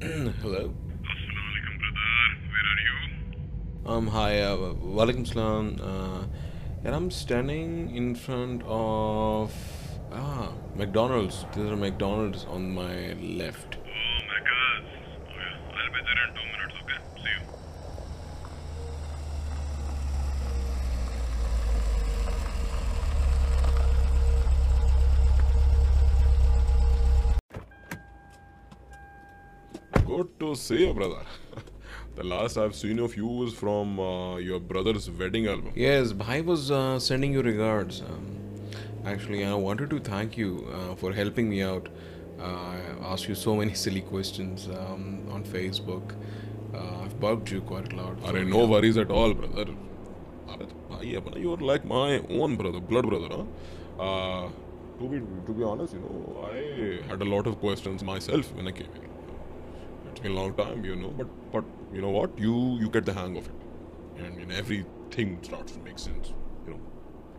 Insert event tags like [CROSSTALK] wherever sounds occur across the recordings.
[CLEARS THROAT] Hello. Assalamualaikum, brother. Where are you? Um, hi, uh, Walaikum Salam. Uh, and I'm standing in front of ah McDonald's. There's a McDonald's on my left. Oh my god. Okay, I'll be there in two minutes, okay? See you. Good to see brother. [LAUGHS] the last I've seen of you was from uh, your brother's wedding album. Yes, Bhai was uh, sending you regards. Um, actually, I wanted to thank you uh, for helping me out. Uh, I asked you so many [LAUGHS] silly questions um, on Facebook. Uh, I've bugged you quite a lot. Are so no worries at all, brother. You're like my own brother, blood brother, huh? Uh, to be to be honest, you know, I had a lot of questions myself when I came here. A long time, you know, but but you know what? You you get the hang of it, and you know, everything starts to make sense. You know.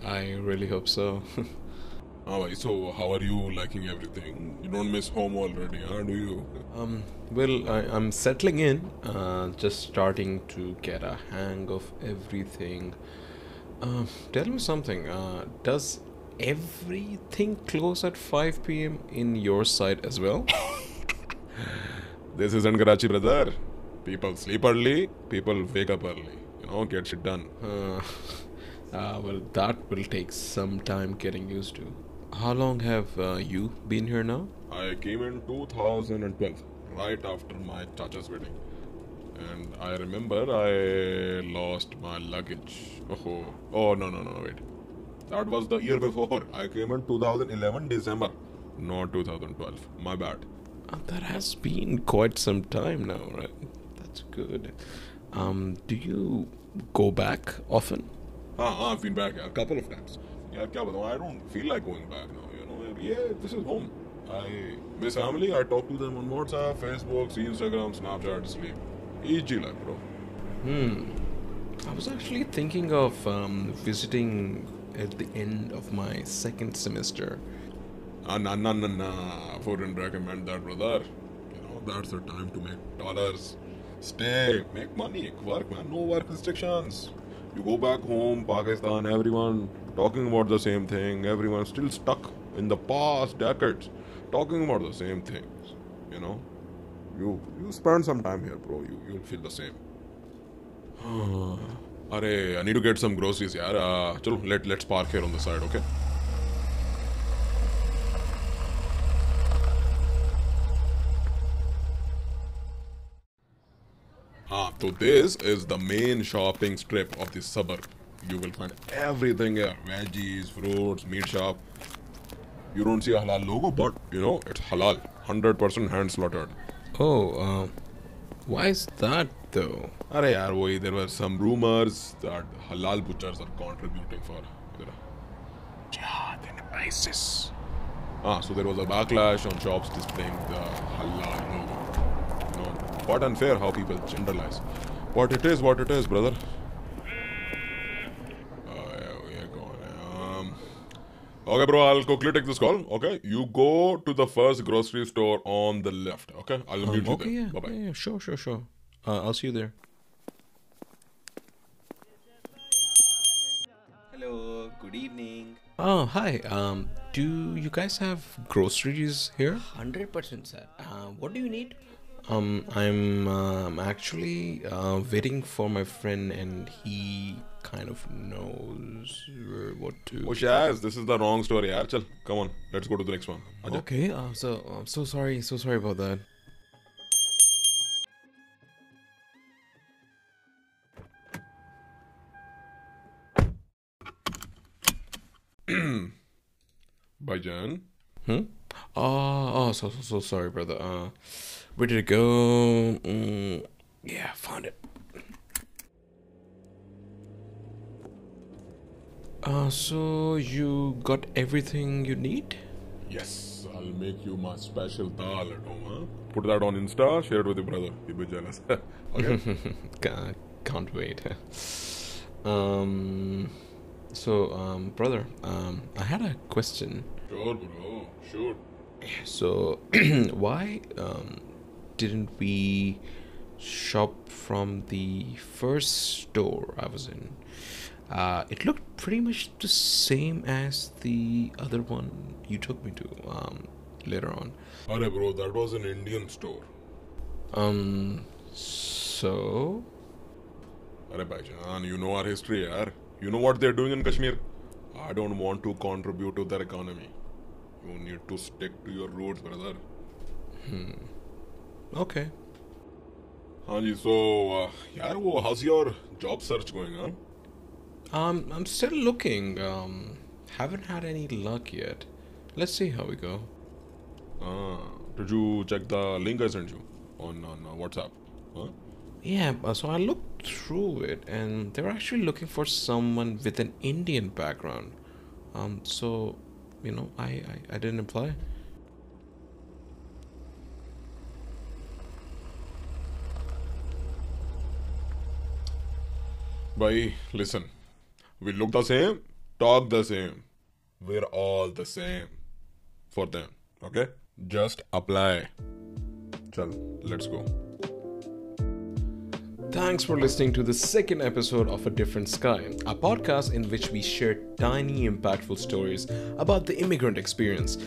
I really hope so. [LAUGHS] Bhai, so how are you liking everything? You don't miss home already, huh? Do you? Um, well, I, I'm settling in, uh, just starting to get a hang of everything. Um, tell me something. Uh, does everything close at 5 p.m. in your side as well? [LAUGHS] This isn't Karachi, brother. People sleep early, people wake up early. You know, get shit done. Uh, [LAUGHS] uh, well, that will take some time getting used to. How long have uh, you been here now? I came in 2012, right after my chacha's wedding. And I remember I lost my luggage. Oh, oh no, no, no, no, wait. That was the year before. I came in 2011 December, not 2012. My bad. Uh, that has been quite some time now, right? That's good. Um, do you go back often? Ah, I've been back a couple of times. Yeah, I don't feel like going back now. You know, yeah, this is home. I miss family. I talk to them on WhatsApp, Facebook, Instagram, Snapchat, sleep. Easy life, bro. Hmm. I was actually thinking of um, visiting at the end of my second semester. Ah, nah, nah, nah, nah. Wouldn't recommend that, brother. You know, that's the time to make dollars. Stay, make money, work, man. No work restrictions. You go back home, Pakistan, everyone talking about the same thing. Everyone still stuck in the past decades, talking about the same things. You know, you you spend some time here, bro. You you'll feel the same. [SIGHS] Arey, I need to get some groceries, yaar. Uh, chalo, let let's park here on the side, okay? Ah, so this is the main shopping strip of the suburb. You will find everything here: veggies, fruits, meat shop. You don't see a halal logo, but you know it's halal, hundred percent hand slaughtered. Oh, uh, why is that though? Arey yaar, wohi, there were some rumors that halal butchers are contributing for you know, jihad and ISIS. Ah, so there was a backlash on shops displaying the halal logo. You quite unfair how people generalize. What it is what it is, brother. Oh, yeah, we are going. Um, okay, bro, I'll quickly take this call. Okay, you go to the first grocery store on the left. Okay, I'll meet you okay, there. yeah, Bye bye. yeah, yeah, sure, sure, sure. Uh, I'll see you there. Hello, good evening. Oh, hi. Um, do you guys have groceries here? 100% sir. Uh, what do you need? Um, I'm um, actually uh, waiting for my friend, and he kind of knows uh, what to. Oh, Shaz, this is the wrong story. Yaar. Chal, come on, let's go to the next one. Aja. Okay. Uh, so I'm so sorry. So sorry about that. [CLEARS THROAT] Bhaijan. Hmm. Oh, oh, so so so sorry, brother. Uh, where did it go? Mm, yeah, found it. Uh, so you got everything you need? Yes, I'll make you my special dal at home, huh? Put that on Insta, share it with your brother. He'll be jealous. [LAUGHS] okay? [LAUGHS] Ca- Can't wait. [LAUGHS] um, so um, brother, um, I had a question. sure, bro. Sure. So, [CLEARS THROAT] why um, didn't we shop from the first store I was in? Uh, it looked pretty much the same as the other one you took me to um, later on. Arey bro, that was an Indian store. Um, so Arey bhaijan, you know our history, yaar. You know what they're doing in Kashmir? I don't want to contribute to their economy. You need to stick to your roots, brother. Hmm. okay. Hanji, so, uh, yaar, wo, how's your job search going on? Um, I'm still looking. Um, haven't had any luck yet. Let's see how we go. Ah, did you check the link I sent you on, on uh, WhatsApp? Huh? Yeah, uh, so I looked through it, and they're actually looking for someone with an Indian background. Um, so, you know, I, I, I didn't apply. Bhai, listen. We look the same, talk the same. We're all the same for them. Okay? Just apply. Chal, let's go. Thanks for listening to the second episode of A Different Sky, a podcast in which we share tiny, impactful stories about the immigrant experience.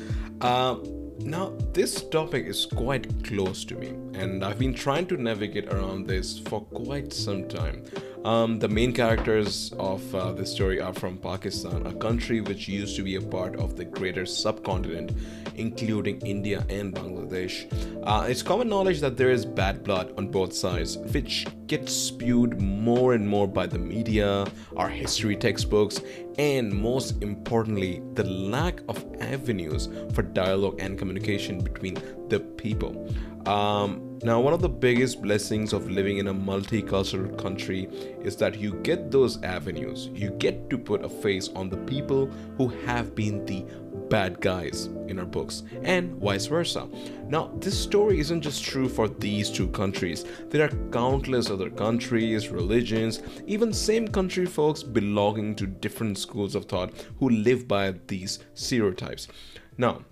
Uh, now, this topic is quite close to me, and I've been trying to navigate around this for quite some time. Um, the main characters of uh, this story are from Pakistan, a country which used to be a part of the greater subcontinent, including India and Bangladesh. Uh, it's common knowledge that there is bad blood on both sides, which gets spewed more and more by the media, our history textbooks, and most importantly, the lack of avenues for dialogue and communication between the people. Um, now, one of the biggest blessings of living in a multicultural country is that you get those avenues. You get to put a face on the people who have been the bad guys in our books, and vice versa. Now, this story isn't just true for these two countries. There are countless other countries, religions, even same country folks belonging to different schools of thought who live by these stereotypes. Now,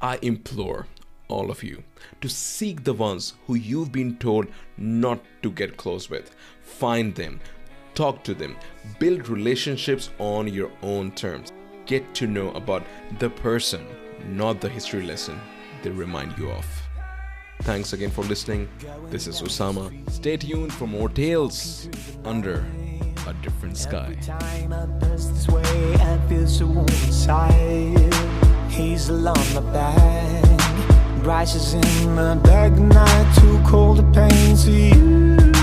I implore all of you to seek the ones who you've been told not to get close with. Find them, talk to them, build relationships on your own terms. Get to know about the person, not the history lesson they remind you of. Thanks again for listening. This is Osama. Stay tuned for more tales under a different sky. Time I pass this way, I feel so warm inside. Hazel on my back, rises in my dark night Too cold to pain to you.